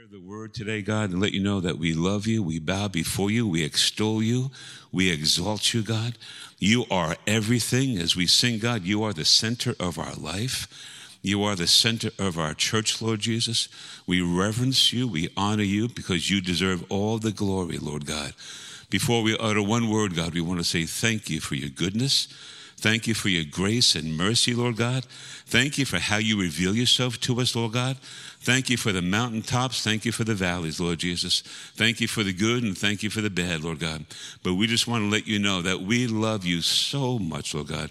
share the word today, God, and let you know that we love you, we bow before you, we extol you, we exalt you, God. You are everything. As we sing, God, you are the center of our life. You are the center of our church, Lord Jesus. We reverence you, we honor you because you deserve all the glory, Lord God. Before we utter one word, God, we want to say thank you for your goodness. Thank you for your grace and mercy, Lord God. Thank you for how you reveal yourself to us, Lord God. Thank you for the mountaintops. Thank you for the valleys, Lord Jesus. Thank you for the good and thank you for the bad, Lord God. But we just want to let you know that we love you so much, Lord God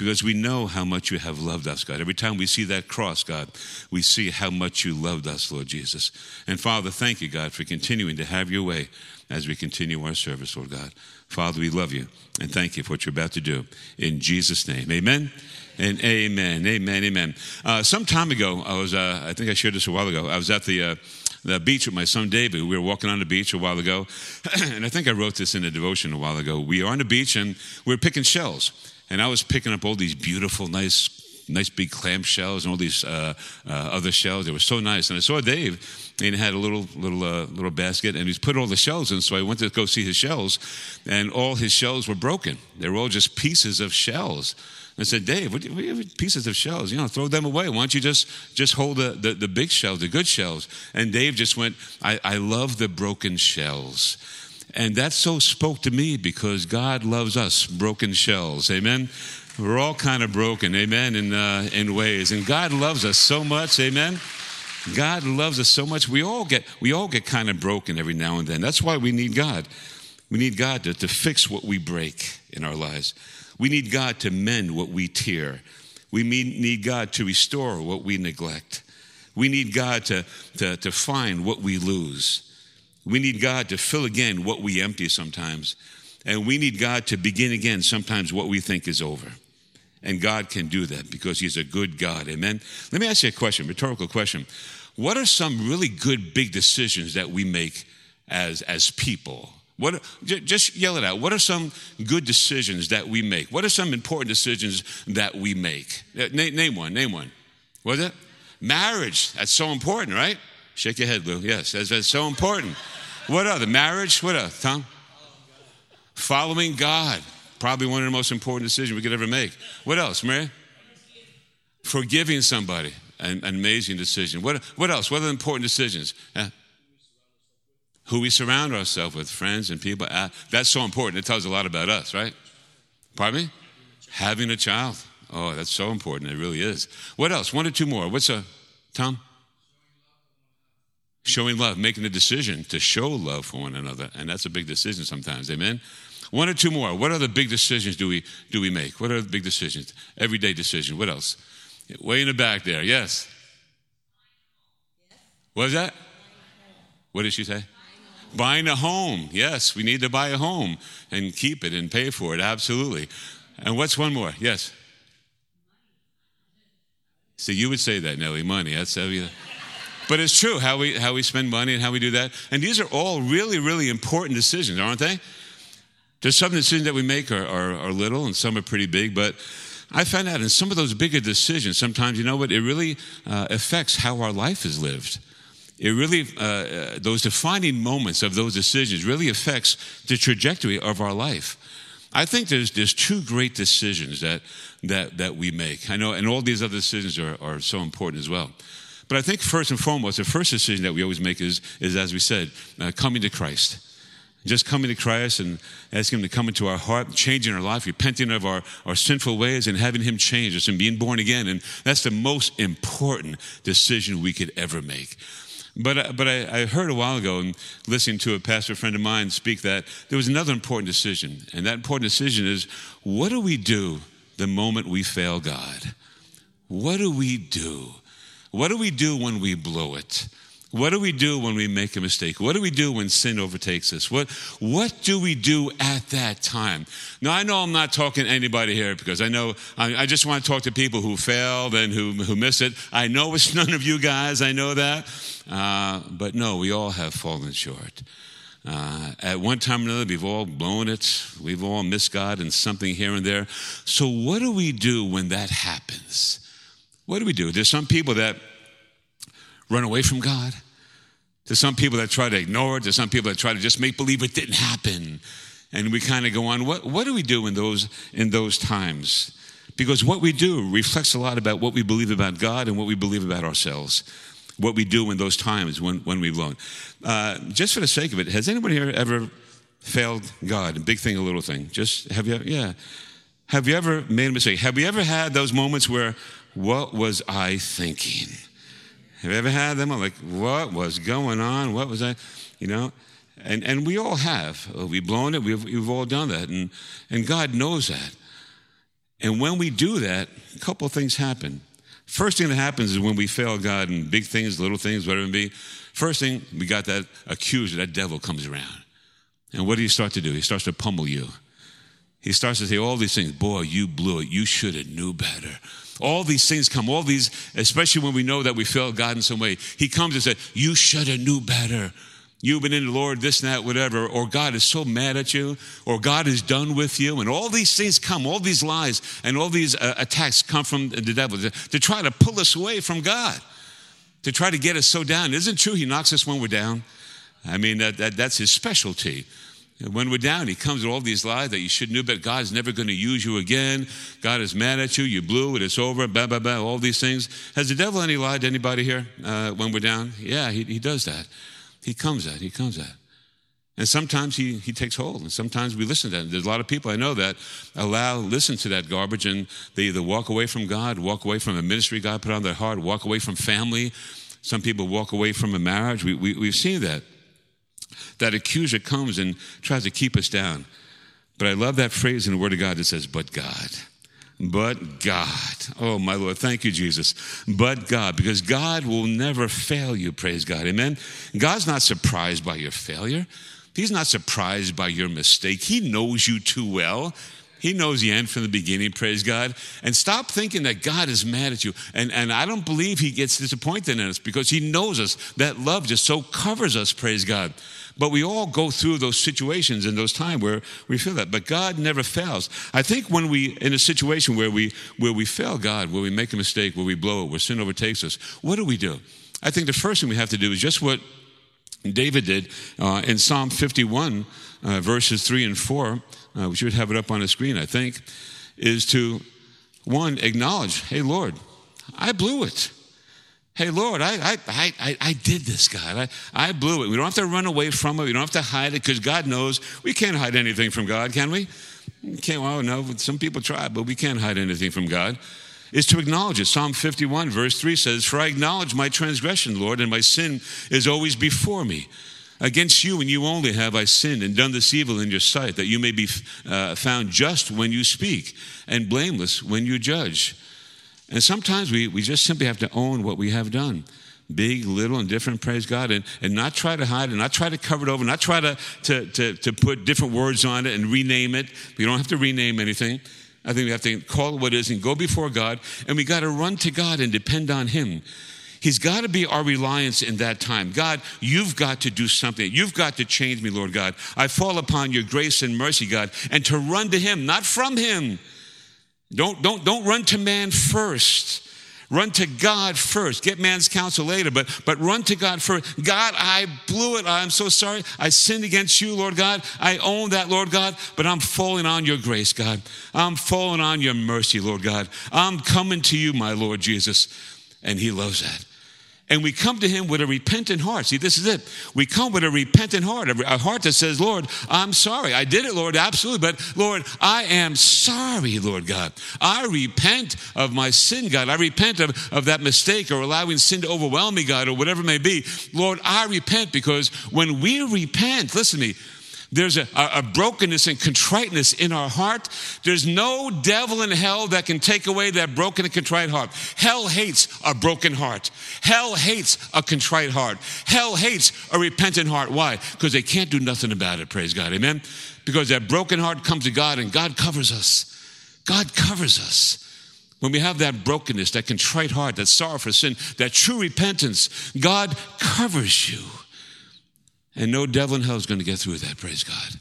because we know how much you have loved us, God. Every time we see that cross, God, we see how much you loved us, Lord Jesus. And Father, thank you, God, for continuing to have your way as we continue our service, Lord God. Father, we love you and thank you for what you're about to do. In Jesus' name, amen and amen, amen, amen. Uh, some time ago, I was, uh, I think I shared this a while ago, I was at the, uh, the beach with my son David. We were walking on the beach a while ago, and I think I wrote this in a devotion a while ago. We are on the beach and we we're picking shells and I was picking up all these beautiful, nice, nice big clam shells and all these uh, uh, other shells. They were so nice. And I saw Dave, and he had a little little uh, little basket, and he's put all the shells in. So I went to go see his shells, and all his shells were broken. They were all just pieces of shells. I said, Dave, what, what pieces of shells? You know, throw them away. Why don't you just just hold the, the, the big shells, the good shells? And Dave just went, I, I love the broken shells. And that so spoke to me because God loves us, broken shells. Amen. We're all kind of broken, amen, in, uh, in ways. And God loves us so much, amen. God loves us so much. We all get, we all get kind of broken every now and then. That's why we need God. We need God to, to fix what we break in our lives. We need God to mend what we tear. We need God to restore what we neglect. We need God to, to, to find what we lose. We need God to fill again what we empty sometimes. And we need God to begin again sometimes what we think is over. And God can do that because He's a good God. Amen. Let me ask you a question, rhetorical question. What are some really good big decisions that we make as, as people? What, just yell it out. What are some good decisions that we make? What are some important decisions that we make? Uh, name, name one. Name one. What is it? Marriage. That's so important, right? Shake your head, Lou. Yes, that's, that's so important. What other? Marriage? What other? Tom? Following God. Probably one of the most important decisions we could ever make. What else, Mary? Forgiving somebody. An, an amazing decision. What, what else? What the important decisions? Who we surround ourselves with, friends and people. Uh, that's so important. It tells a lot about us, right? Pardon me? Having a child. Oh, that's so important. It really is. What else? One or two more. What's a, Tom? Showing love, making a decision to show love for one another. And that's a big decision sometimes. Amen. One or two more. What other big decisions do we do we make? What are the big decisions? Everyday decision. What else? Way in the back there. Yes. What is that? What did she say? Buying a home. Yes, we need to buy a home and keep it and pay for it. Absolutely. And what's one more? Yes. See, you would say that, Nellie. Money. That's everything. But it's true how we, how we spend money and how we do that. And these are all really, really important decisions, aren't they? There's some decisions that we make are, are, are little and some are pretty big, but I found out in some of those bigger decisions, sometimes, you know what, it really uh, affects how our life is lived. It really, uh, uh, those defining moments of those decisions really affects the trajectory of our life. I think there's, there's two great decisions that, that, that we make. I know, and all these other decisions are, are so important as well. But I think first and foremost, the first decision that we always make is, is as we said, uh, coming to Christ. Just coming to Christ and asking Him to come into our heart, changing our life, repenting of our, our sinful ways and having Him change us and being born again. And that's the most important decision we could ever make. But, uh, but I, I, heard a while ago, and listening to a pastor friend of mine speak, that there was another important decision. And that important decision is what do we do the moment we fail God? What do we do? What do we do when we blow it? What do we do when we make a mistake? What do we do when sin overtakes us? What, what do we do at that time? Now, I know I'm not talking to anybody here because I know I, I just want to talk to people who failed and who, who miss it. I know it's none of you guys, I know that. Uh, but no, we all have fallen short. Uh, at one time or another, we've all blown it. We've all missed God in something here and there. So, what do we do when that happens? What do we do? There's some people that run away from God. To some people that try to ignore it. to some people that try to just make believe it didn't happen. And we kind of go on, what, what do we do in those, in those times? Because what we do reflects a lot about what we believe about God and what we believe about ourselves. What we do in those times when, when we've blown. Uh, just for the sake of it, has anybody here ever failed God? Big thing, a little thing. Just have you? Yeah. Have you ever made a mistake? Have you ever had those moments where, what was I thinking? Have you ever had them? I'm like, what was going on? What was that? You know, and and we all have. We've blown it. We've we've all done that, and and God knows that. And when we do that, a couple things happen. First thing that happens is when we fail God in big things, little things, whatever it be. First thing, we got that accuser, that devil comes around. And what do you start to do? He starts to pummel you. He starts to say all these things. Boy, you blew it. You should have knew better. All these things come, all these, especially when we know that we failed God in some way. He comes and says, You should have knew better. You've been in the Lord, this and that, whatever, or God is so mad at you, or God is done with you, and all these things come, all these lies and all these uh, attacks come from the devil to, to try to pull us away from God, to try to get us so down. Isn't true? He knocks us when we're down. I mean, that, that, that's his specialty. When we're down, he comes with all these lies that you should know, but God's never going to use you again. God is mad at you. You blew it. It's over. Blah, blah, blah. All these things. Has the devil any lied to anybody here uh, when we're down? Yeah, he, he does that. He comes at. He comes at. And sometimes he, he takes hold, and sometimes we listen to that. There's a lot of people I know that allow, listen to that garbage, and they either walk away from God, walk away from a ministry God put on their heart, walk away from family. Some people walk away from a marriage. We, we, we've seen that that accuser comes and tries to keep us down. But I love that phrase in the Word of God that says, but God. But God. Oh, my Lord. Thank you, Jesus. But God, because God will never fail you. Praise God. Amen. God's not surprised by your failure. He's not surprised by your mistake. He knows you too well. He knows the end from the beginning, praise God. And stop thinking that God is mad at you. And, and I don't believe he gets disappointed in us because he knows us. That love just so covers us, praise God. But we all go through those situations in those times where we feel that. But God never fails. I think when we, in a situation where we, where we fail God, where we make a mistake, where we blow it, where sin overtakes us, what do we do? I think the first thing we have to do is just what David did uh, in Psalm 51, uh, verses 3 and 4. Uh, we should have it up on the screen, I think, is to, one, acknowledge, hey, Lord, I blew it. Hey, Lord, I, I, I, I did this, God. I, I blew it. We don't have to run away from it. We don't have to hide it because God knows we can't hide anything from God, can we? can't, well, no, some people try, but we can't hide anything from God. Is to acknowledge it. Psalm 51, verse 3 says, For I acknowledge my transgression, Lord, and my sin is always before me. Against you and you only have I sinned and done this evil in your sight, that you may be uh, found just when you speak and blameless when you judge. And sometimes we, we just simply have to own what we have done. Big, little, and different, praise God, and, and not try to hide it, not try to cover it over, not try to, to, to, to put different words on it and rename it. We don't have to rename anything. I think we have to call it what it is and go before God, and we got to run to God and depend on Him. He's got to be our reliance in that time. God, you've got to do something. You've got to change me, Lord God. I fall upon your grace and mercy, God, and to run to Him, not from Him. Don't, don't, don't run to man first. Run to God first. Get man's counsel later, but, but run to God first. God, I blew it. I'm so sorry. I sinned against you, Lord God. I own that, Lord God, but I'm falling on your grace, God. I'm falling on your mercy, Lord God. I'm coming to you, my Lord Jesus. And he loves that and we come to him with a repentant heart. See, this is it. We come with a repentant heart, a heart that says, Lord, I'm sorry. I did it, Lord, absolutely. But Lord, I am sorry, Lord God. I repent of my sin, God. I repent of, of that mistake or allowing sin to overwhelm me, God, or whatever it may be. Lord, I repent because when we repent, listen to me, there's a, a, brokenness and contriteness in our heart. There's no devil in hell that can take away that broken and contrite heart. Hell hates a broken heart. Hell hates a contrite heart. Hell hates a repentant heart. Why? Because they can't do nothing about it, praise God. Amen? Because that broken heart comes to God and God covers us. God covers us. When we have that brokenness, that contrite heart, that sorrow for sin, that true repentance, God covers you. And no devil in hell is going to get through with that, praise God.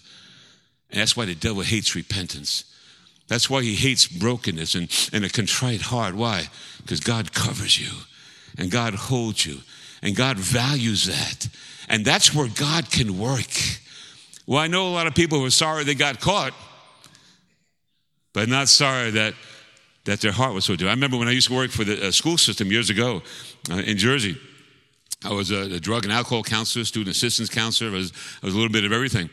And that's why the devil hates repentance. That's why he hates brokenness and, and a contrite heart. Why? Because God covers you and God holds you and God values that. And that's where God can work. Well, I know a lot of people who are sorry they got caught, but not sorry that, that their heart was so deep. I remember when I used to work for the uh, school system years ago uh, in Jersey. I was a, a, drug and alcohol counselor, student assistance counselor. I was, I was a little bit of everything.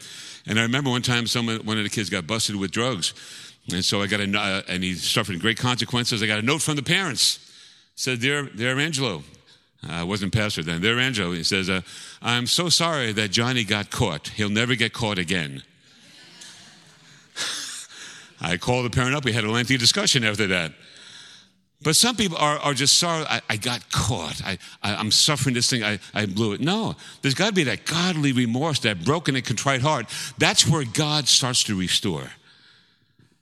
And I remember one time someone, one of the kids got busted with drugs. And so I got a, uh, and he suffered great consequences. I got a note from the parents. Said, Dear, dear Angelo, I wasn't pastor then. Dear Angelo, he says, uh, I'm so sorry that Johnny got caught. He'll never get caught again. I called the parent up. We had a lengthy discussion after that. But some people are, are just sorry, I, I got caught. I, I, am suffering this thing, I, I blew it. No, there's got to be that godly remorse, that broken and contrite heart. That's where God starts to restore.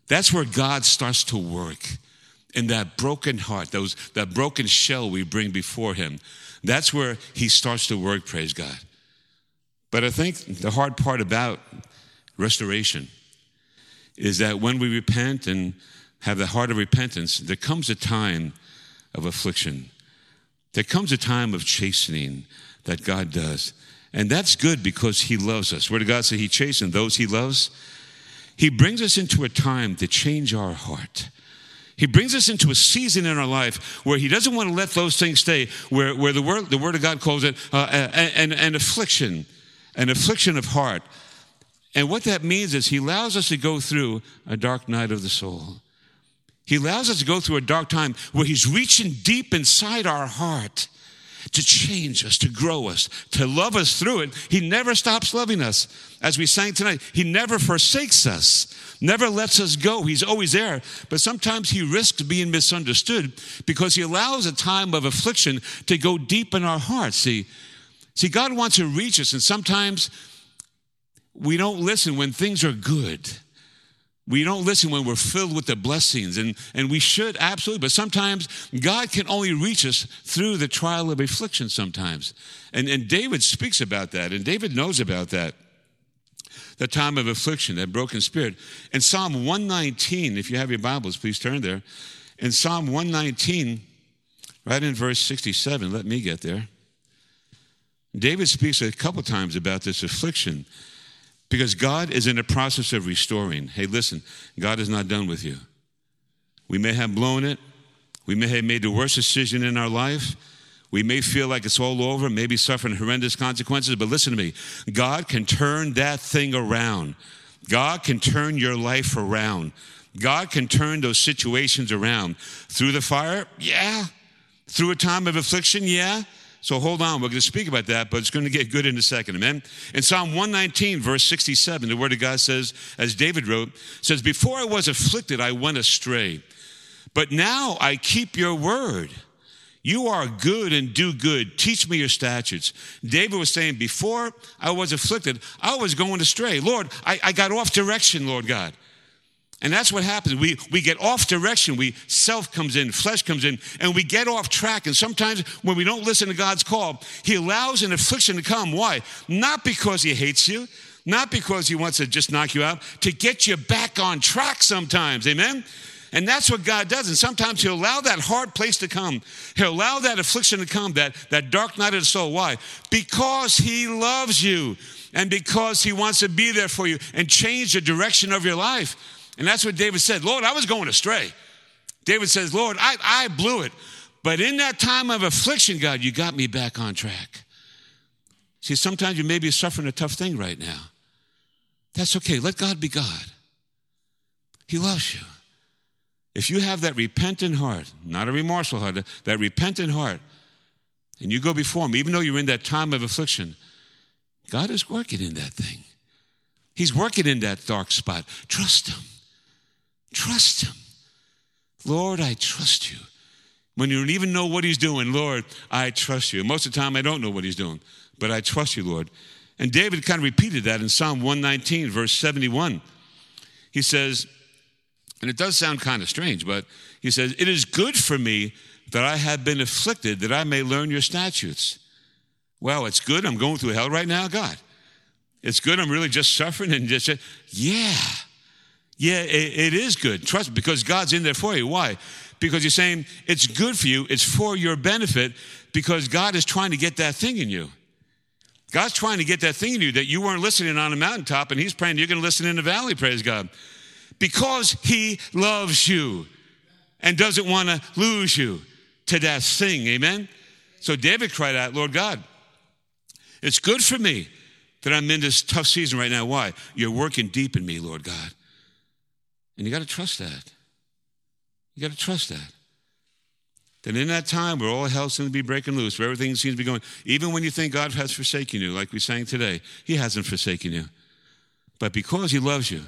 That's where God starts to work in that broken heart, those, that broken shell we bring before Him. That's where He starts to work, praise God. But I think the hard part about restoration is that when we repent and have the heart of repentance, there comes a time of affliction. There comes a time of chastening that God does. And that's good because He loves us. Where did God say He chastens those He loves? He brings us into a time to change our heart. He brings us into a season in our life where He doesn't want to let those things stay, where, where the, word, the Word of God calls it uh, an, an affliction, an affliction of heart. And what that means is He allows us to go through a dark night of the soul. He allows us to go through a dark time where He's reaching deep inside our heart to change us, to grow us, to love us through it. He never stops loving us. As we sang tonight, He never forsakes us, never lets us go. He's always there. But sometimes He risks being misunderstood because He allows a time of affliction to go deep in our hearts. See, see, God wants to reach us, and sometimes we don't listen when things are good. We don't listen when we're filled with the blessings, and, and we should absolutely, but sometimes God can only reach us through the trial of affliction sometimes. And, and David speaks about that, and David knows about that. The time of affliction, that broken spirit. In Psalm 119, if you have your Bibles, please turn there. In Psalm 119, right in verse 67, let me get there. David speaks a couple times about this affliction. Because God is in the process of restoring. Hey, listen, God is not done with you. We may have blown it. We may have made the worst decision in our life. We may feel like it's all over, maybe suffering horrendous consequences, but listen to me. God can turn that thing around. God can turn your life around. God can turn those situations around. Through the fire? Yeah. Through a time of affliction? Yeah. So hold on, we're going to speak about that, but it's going to get good in a second. Amen. In Psalm 119, verse 67, the word of God says, as David wrote, says, Before I was afflicted, I went astray, but now I keep your word. You are good and do good. Teach me your statutes. David was saying, Before I was afflicted, I was going astray. Lord, I, I got off direction, Lord God. And that's what happens. We, we get off direction. We self comes in, flesh comes in, and we get off track. And sometimes when we don't listen to God's call, He allows an affliction to come. Why? Not because He hates you, not because He wants to just knock you out, to get you back on track sometimes. Amen? And that's what God does. And sometimes He'll allow that hard place to come. He'll allow that affliction to come, that, that dark night of the soul. Why? Because He loves you and because He wants to be there for you and change the direction of your life. And that's what David said Lord, I was going astray. David says, Lord, I, I blew it. But in that time of affliction, God, you got me back on track. See, sometimes you may be suffering a tough thing right now. That's okay. Let God be God. He loves you. If you have that repentant heart, not a remorseful heart, that repentant heart, and you go before Him, even though you're in that time of affliction, God is working in that thing. He's working in that dark spot. Trust Him. Trust Him. Lord, I trust you. When you don't even know what He's doing, Lord, I trust you. Most of the time, I don't know what He's doing, but I trust you, Lord. And David kind of repeated that in Psalm 119, verse 71. He says, and it does sound kind of strange, but he says, It is good for me that I have been afflicted, that I may learn your statutes. Well, it's good. I'm going through hell right now, God. It's good. I'm really just suffering and just, yeah. Yeah, it, it is good. Trust me, because God's in there for you. Why? Because He's saying it's good for you, it's for your benefit, because God is trying to get that thing in you. God's trying to get that thing in you that you weren't listening on the mountaintop, and He's praying you're going to listen in the valley, praise God. Because He loves you and doesn't want to lose you to that thing, amen? So David cried out, Lord God, it's good for me that I'm in this tough season right now. Why? You're working deep in me, Lord God. And you got to trust that. You got to trust that. That in that time where all hell seems to be breaking loose, where everything seems to be going, even when you think God has forsaken you, like we sang today, He hasn't forsaken you. But because He loves you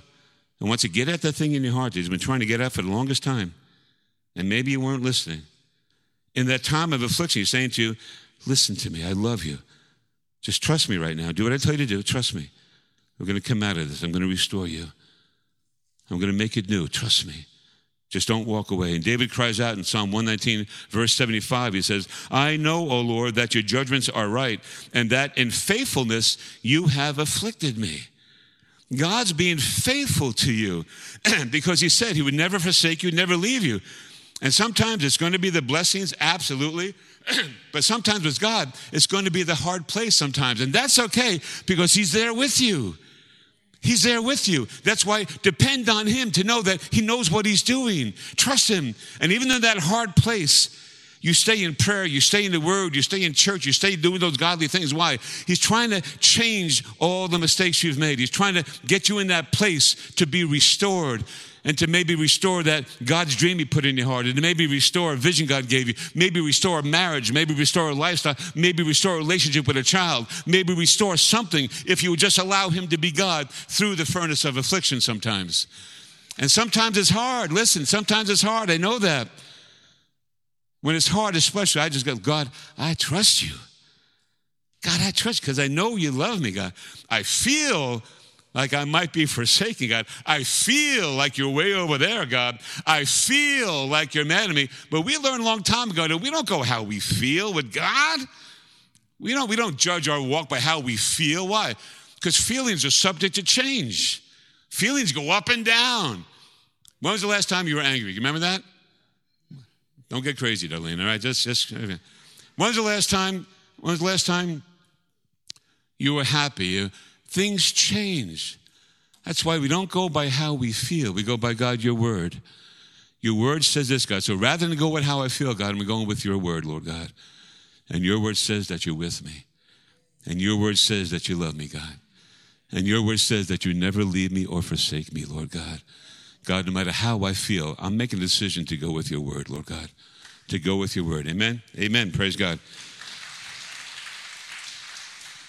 and wants to get at that thing in your heart that He's been trying to get at for the longest time, and maybe you weren't listening, in that time of affliction, He's saying to you, Listen to me, I love you. Just trust me right now. Do what I tell you to do. Trust me. We're going to come out of this. I'm going to restore you. I'm going to make it new. Trust me. Just don't walk away. And David cries out in Psalm 119, verse 75, he says, I know, O Lord, that your judgments are right, and that in faithfulness you have afflicted me. God's being faithful to you because he said he would never forsake you, never leave you. And sometimes it's going to be the blessings, absolutely. but sometimes with God, it's going to be the hard place sometimes. And that's okay because he's there with you. He's there with you. That's why depend on Him to know that He knows what He's doing. Trust Him. And even in that hard place, you stay in prayer, you stay in the Word, you stay in church, you stay doing those godly things. Why? He's trying to change all the mistakes you've made. He's trying to get you in that place to be restored and to maybe restore that God's dream He put in your heart, and to maybe restore a vision God gave you, maybe restore a marriage, maybe restore a lifestyle, maybe restore a relationship with a child, maybe restore something if you would just allow Him to be God through the furnace of affliction sometimes. And sometimes it's hard. Listen, sometimes it's hard. I know that. When it's hard, especially, I just go, God, I trust you. God, I trust you because I know you love me, God. I feel like I might be forsaken, God. I feel like you're way over there, God. I feel like you're mad at me. But we learned a long time ago that we don't go how we feel with God. We don't, we don't judge our walk by how we feel. Why? Because feelings are subject to change. Feelings go up and down. When was the last time you were angry? You remember that? Don't get crazy, Darlene. All right, just just. When was the last time? When was the last time you were happy? Uh, things change. That's why we don't go by how we feel. We go by God, your word. Your word says this, God. So rather than go with how I feel, God, I'm going with your word, Lord God. And your word says that you're with me. And your word says that you love me, God. And your word says that you never leave me or forsake me, Lord God. God, no matter how I feel, I'm making a decision to go with your word, Lord God. To go with your word. Amen. Amen. Praise God.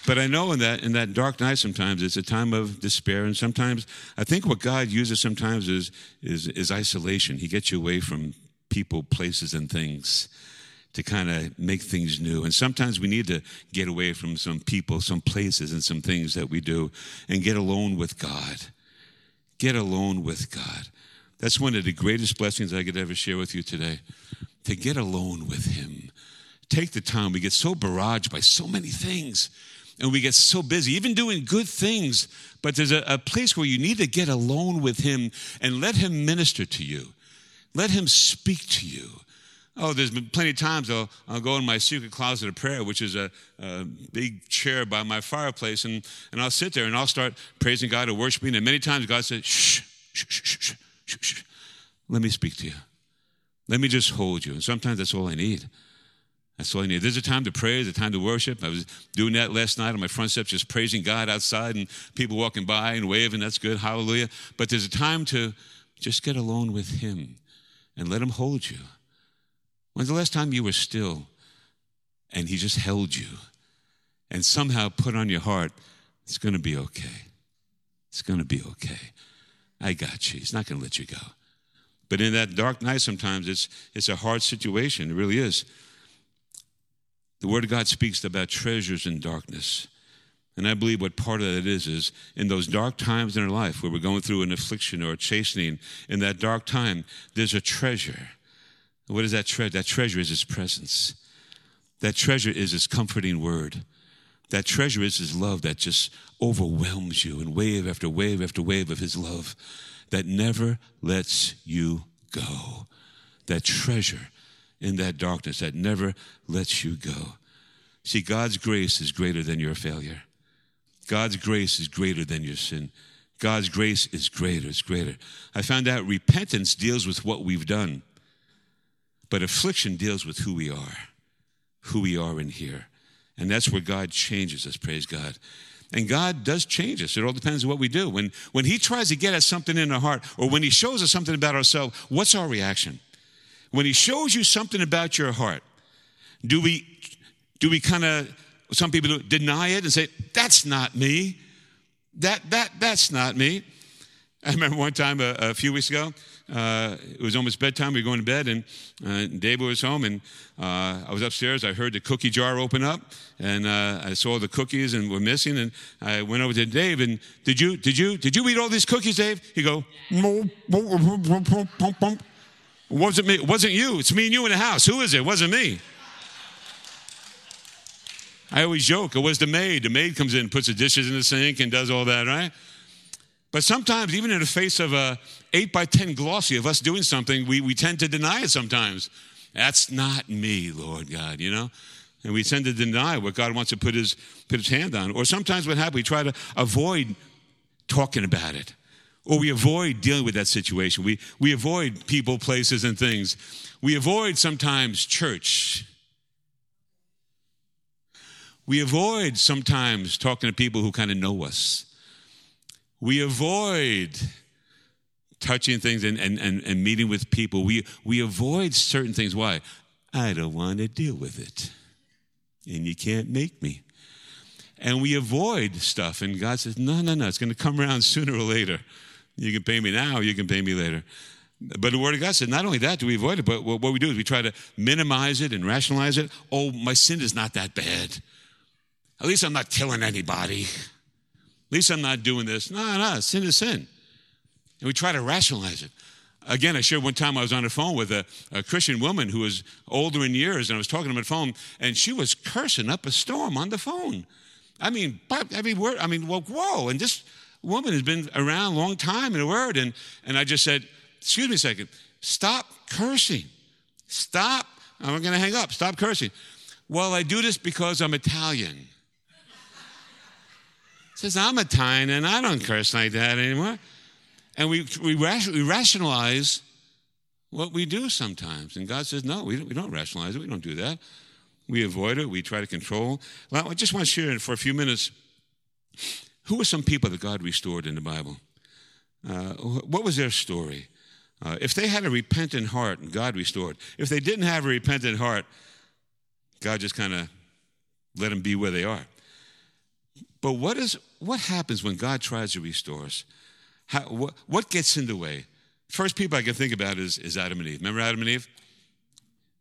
But I know in that in that dark night sometimes it's a time of despair, and sometimes I think what God uses sometimes is is, is isolation. He gets you away from people, places, and things to kind of make things new. And sometimes we need to get away from some people, some places, and some things that we do, and get alone with God. Get alone with God. That's one of the greatest blessings I could ever share with you today. To get alone with Him. Take the time. We get so barraged by so many things and we get so busy, even doing good things. But there's a, a, place where you need to get alone with Him and let Him minister to you. Let Him speak to you. Oh, there's been plenty of times I'll, I'll go in my secret closet of prayer, which is a, a, big chair by my fireplace, and, and I'll sit there and I'll start praising God or worshiping. And many times God says, shh, shh, shh, shh, shh, shh. Let me speak to you. Let me just hold you. And sometimes that's all I need. That's all I need. There's a time to pray, there's a time to worship. I was doing that last night on my front steps, just praising God outside and people walking by and waving. That's good. Hallelujah. But there's a time to just get alone with Him and let Him hold you. When's the last time you were still and He just held you and somehow put on your heart, it's going to be okay. It's going to be okay. I got you. He's not going to let you go. But in that dark night, sometimes it's, it's a hard situation. It really is. The Word of God speaks about treasures in darkness. And I believe what part of that is, is in those dark times in our life where we're going through an affliction or a chastening, in that dark time, there's a treasure. What is that treasure? That treasure is His presence. That treasure is His comforting word. That treasure is His love that just overwhelms you in wave after wave after wave of His love that never lets you go. That treasure in that darkness that never lets you go. See, God's grace is greater than your failure. God's grace is greater than your sin. God's grace is greater, it's greater. I found out repentance deals with what we've done, but affliction deals with who we are, who we are in here. And that's where God changes us, praise God. And God does change us. It all depends on what we do. When, when He tries to get at something in our heart, or when He shows us something about ourselves, what's our reaction? When He shows you something about your heart, do we, do we kind of, some people do, deny it and say, that's not me? That, that, that's not me. I remember one time a, a few weeks ago, uh, it was almost bedtime. We were going to bed, and uh, David was home, and uh, I was upstairs. I heard the cookie jar open up, and uh, I saw the cookies and were missing. And I went over to Dave, and did you, did you, did you eat all these cookies, Dave? He go, wasn't me. Wasn't you. It's me and you in the house. Who is it? it wasn't me. I always joke, it was the maid. The maid comes in, puts the dishes in the sink, and does all that, right? But sometimes, even in the face of a 8 by 10 glossy of us doing something, we, we tend to deny it sometimes. That's not me, Lord God, you know? And we tend to deny what God wants to put his, put his hand on. Or sometimes what happens, we try to avoid talking about it. Or we avoid dealing with that situation. We, we avoid people, places, and things. We avoid sometimes church we avoid sometimes talking to people who kind of know us. We avoid touching things and, and, and, and meeting with people. We, we avoid certain things. Why? I don't want to deal with it. And you can't make me. And we avoid stuff. And God says, no, no, no, it's going to come around sooner or later. You can pay me now, you can pay me later. But the Word of God said, not only that do we avoid it, but what we do is we try to minimize it and rationalize it. Oh, my sin is not that bad. At least I'm not killing anybody. At least I'm not doing this. No, no, sin is sin. And we try to rationalize it. Again, I shared one time I was on the phone with a, a, Christian woman who was older in years, and I was talking to her on the phone, and she was cursing up a storm on the phone. I mean, every word, I mean, well, whoa. And this woman has been around a long time in the word. And, and I just said, excuse me a second, stop cursing. Stop. I'm going to hang up. Stop cursing. Well, I do this because I'm Italian says, I'm a Italian and I don't curse like that anymore. And we, we, we rationalize what we do sometimes. And God says, no, we don't, we don't rationalize it. We don't do that. We avoid it. We try to control. Well, I just want to share for a few minutes who were some people that God restored in the Bible? Uh, what was their story? Uh, if they had a repentant heart, God restored. If they didn't have a repentant heart, God just kind of let them be where they are. But what, is, what happens when God tries to restore us? How, what, what gets in the way? First people I can think about is, is Adam and Eve. Remember Adam and Eve?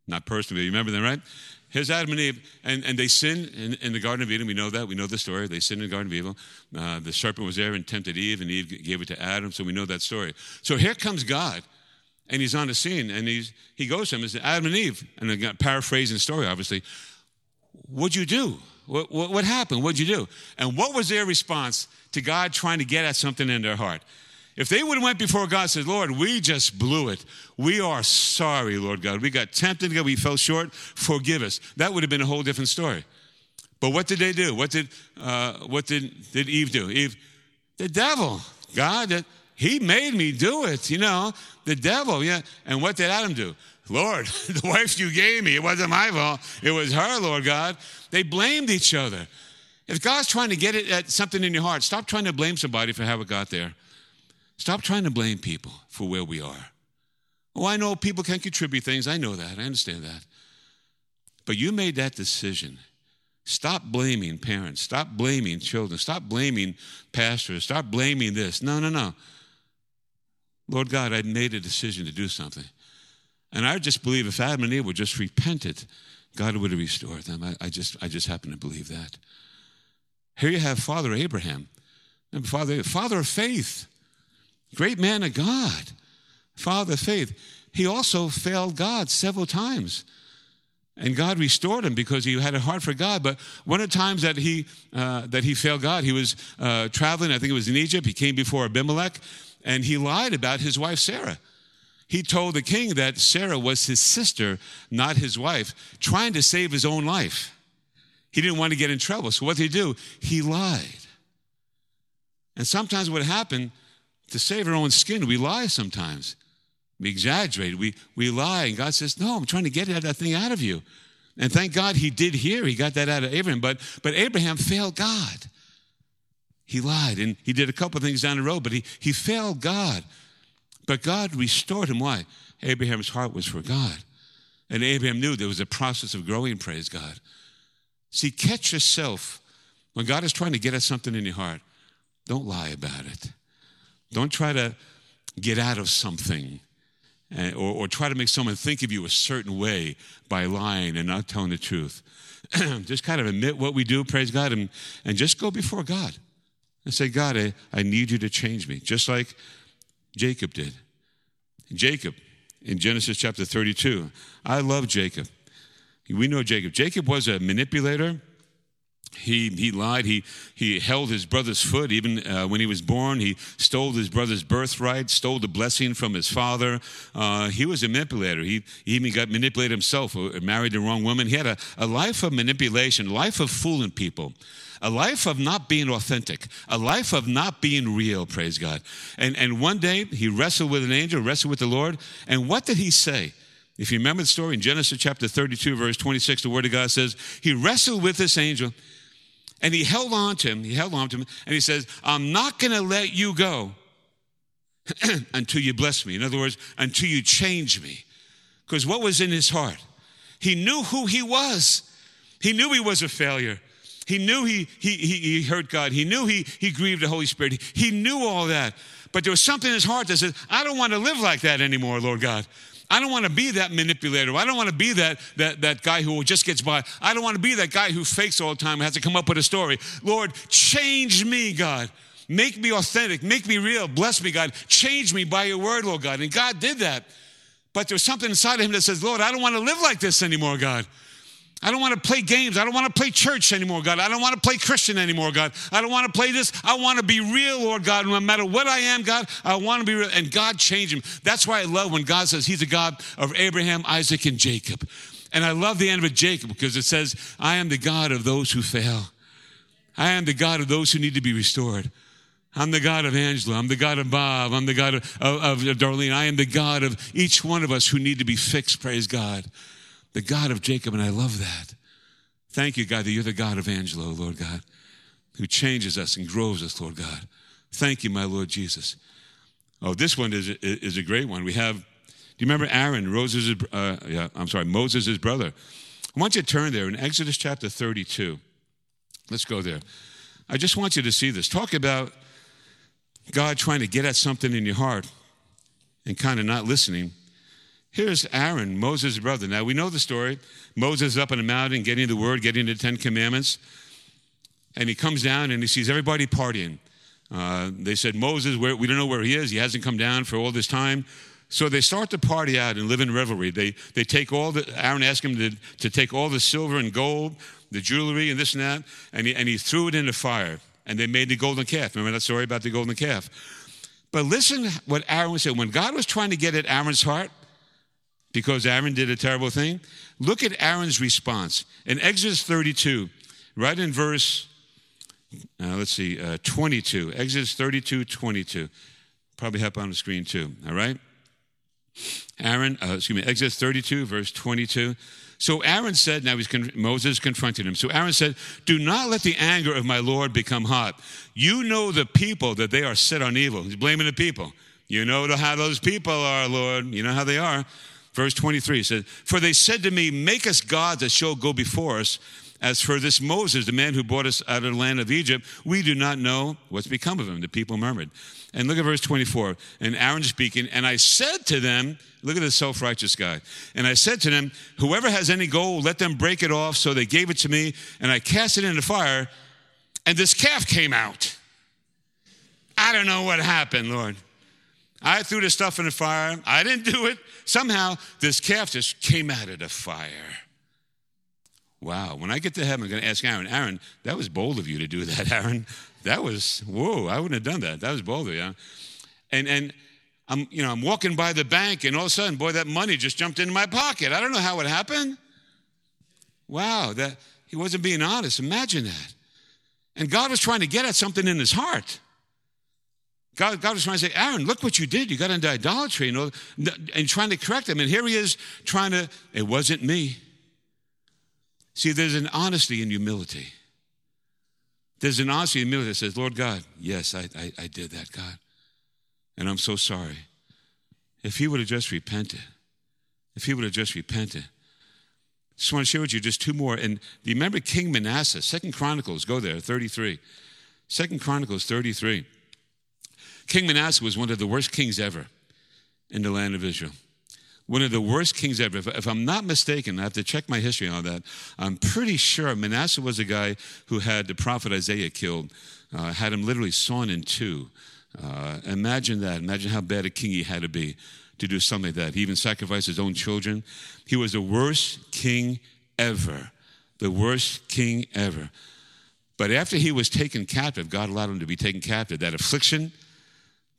Not personally, you remember them, right? Here's Adam and Eve, and, and they sin in, in, the Garden of Eden. We know that. We know the story. They sinned in the Garden of Eden. Uh, the serpent was there and tempted Eve, and Eve gave it to Adam, so we know that story. So here comes God, and he's on the scene, and he's, he goes to him and says, Adam and Eve, and I'm paraphrasing the story, obviously. What'd you do? What, what, what happened? What'd you do? And what was their response to God trying to get at something in their heart? If they would have went before God and said, Lord, we just blew it. We are sorry, Lord God. We got tempted, we fell short. Forgive us. That would have been a whole different story. But what did they do? What did, uh, what did, did Eve do? Eve, the devil, God, he made me do it, you know, the devil, yeah. And what did Adam do? Lord, the wife you gave me, it wasn't my fault. It was her, Lord God. They blamed each other. If God's trying to get it at something in your heart, stop trying to blame somebody for how it got there. Stop trying to blame people for where we are. Oh, I know people can contribute things. I know that. I understand that. But you made that decision. Stop blaming parents. Stop blaming children. Stop blaming pastors. Stop blaming this. No, no, no. Lord God, I made a decision to do something. And I just believe if Adam and Eve would just repented, God would have restored them. I, I, just, I just happen to believe that. Here you have Father Abraham, Father, Father of faith, great man of God, Father of faith. He also failed God several times. And God restored him because he had a heart for God. But one of the times that he, uh, that he failed God, he was uh, traveling, I think it was in Egypt. He came before Abimelech, and he lied about his wife Sarah. He told the king that Sarah was his sister, not his wife, trying to save his own life. He didn't want to get in trouble. So what did he do? He lied. And sometimes what happened, to save our own skin, we lie sometimes. We exaggerate. We, we lie. And God says, No, I'm trying to get that thing out of you. And thank God he did here. He got that out of Abraham. But, but Abraham failed God. He lied. And he did a couple things down the road, but he, he failed God. But God restored him. Why? Abraham's heart was for God. And Abraham knew there was a process of growing, praise God. See, catch yourself when God is trying to get at something in your heart. Don't lie about it. Don't try to get out of something eh, or, or try to make someone think of you a certain way by lying and not telling the truth. just kind of admit what we do, praise God, and, and just go before God and say, God, I, I need you to change me, just like Jacob did. Jacob in Genesis chapter 32. I love Jacob. We know Jacob. Jacob was a manipulator. He, he lied. He, he held his brother's foot. Even uh, when he was born, he stole his brother's birthright, stole the blessing from his father. Uh, he was a manipulator. He, he even got manipulated himself, uh, married the wrong woman. He had a, a life of manipulation, life of fooling people, a life of not being authentic, a life of not being real, praise God. And, and one day he wrestled with an angel, wrestled with the Lord. And what did he say? If you remember the story in Genesis chapter 32, verse 26, the word of God says, He wrestled with this angel and he held on to him. He held on to him and he says, I'm not going to let you go until you bless me. In other words, until you change me. Because what was in his heart? He knew who he was. He knew he was a failure. He knew he, he, he, he hurt God. He knew he, he grieved the Holy Spirit. He, he knew all that. But there was something in his heart that said, I don't want to live like that anymore, Lord God. I don't want to be that manipulator. I don't want to be that, that, that guy who just gets by. I don't want to be that guy who fakes all the time and has to come up with a story. Lord, change me, God. Make me authentic. Make me real. Bless me, God. Change me by your word, Lord God. And God did that. But there's something inside of him that says, Lord, I don't want to live like this anymore, God. I don't want to play games. I don't want to play church anymore, God. I don't want to play Christian anymore, God. I don't want to play this. I want to be real, Lord God. No matter what I am, God, I want to be real. And God changed him. That's why I love when God says he's a God of Abraham, Isaac, and Jacob. And I love the end of Jacob, because it says, I am the God of those who fail. I am the God of those who need to be restored. I'm the God of Angela. I'm the God of Bob. I'm the God of, of, of Darlene. I am the God of each one of us who need to be fixed, praise God the God of Jacob, and I love that. Thank you, God, that you're the God of Angelo, Lord God, who changes us and grows us, Lord God. Thank you, my Lord Jesus. Oh, this one is, is a great one. We have, do you remember Aaron, Moses' uh, yeah, I'm sorry, Moses' brother? I want you to turn there in Exodus chapter 32. Let's go there. I just want you to see this. Talk about God trying to get at something in your heart and kind of not listening. Here's Aaron, Moses' brother. Now we know the story. Moses is up on a mountain getting the word, getting the Ten Commandments. And he comes down and he sees everybody partying. Uh, they said, Moses, we don't know where he is. He hasn't come down for all this time. So they start to party out and live in revelry. They, they take all the, Aaron asked him to, to take all the silver and gold, the jewelry and this and that, and he, and he threw it in the fire. And they made the golden calf. Remember that story about the golden calf? But listen what Aaron said. When God was trying to get at Aaron's heart, because Aaron did a terrible thing? Look at Aaron's response. In Exodus 32, right in verse, uh, let's see, uh, 22. Exodus 32, 22. Probably up on the screen too, all right? Aaron, uh, excuse me, Exodus 32, verse 22. So Aaron said, now he's con- Moses confronted him. So Aaron said, Do not let the anger of my Lord become hot. You know the people that they are set on evil. He's blaming the people. You know how those people are, Lord. You know how they are. Verse 23 says, For they said to me, Make us gods that shall go before us. As for this Moses, the man who brought us out of the land of Egypt, we do not know what's become of him. The people murmured. And look at verse 24. And Aaron speaking, and I said to them, look at this self righteous guy. And I said to them, Whoever has any gold, let them break it off. So they gave it to me, and I cast it in the fire, and this calf came out. I don't know what happened, Lord. I threw the stuff in the fire. I didn't do it. Somehow, this calf just came out of the fire. Wow. When I get to heaven, I'm going to ask Aaron, Aaron, that was bold of you to do that, Aaron. That was, whoa, I wouldn't have done that. That was bold of you. And, and I'm, you know, I'm walking by the bank, and all of a sudden, boy, that money just jumped into my pocket. I don't know how it happened. Wow, that he wasn't being honest. Imagine that. And God was trying to get at something in his heart. God, God was trying to say, Aaron, look what you did. You got into idolatry, know, and trying to correct him. And here he is trying to, it wasn't me. See, there's an honesty in humility. There's an honesty in humility that says, Lord God, yes, I, I, I did that, God. And I'm so sorry. If he would have just repented, if he would have just repented. Just want to share with you just two more. And do you remember King Manasseh? Second Chronicles, go there, 33. Second Chronicles 33. King Manasseh was one of the worst kings ever in the land of Israel. One of the worst kings ever. If, if, I'm not mistaken, I have to check my history on that. I'm pretty sure Manasseh was a guy who had the prophet Isaiah killed, uh, had him literally sawn in two. Uh, imagine that. Imagine how bad a king he had to be to do something like that. He even sacrificed his own children. He was the worst king ever. The worst king ever. But after he was taken captive, God allowed him to be taken captive. That affliction,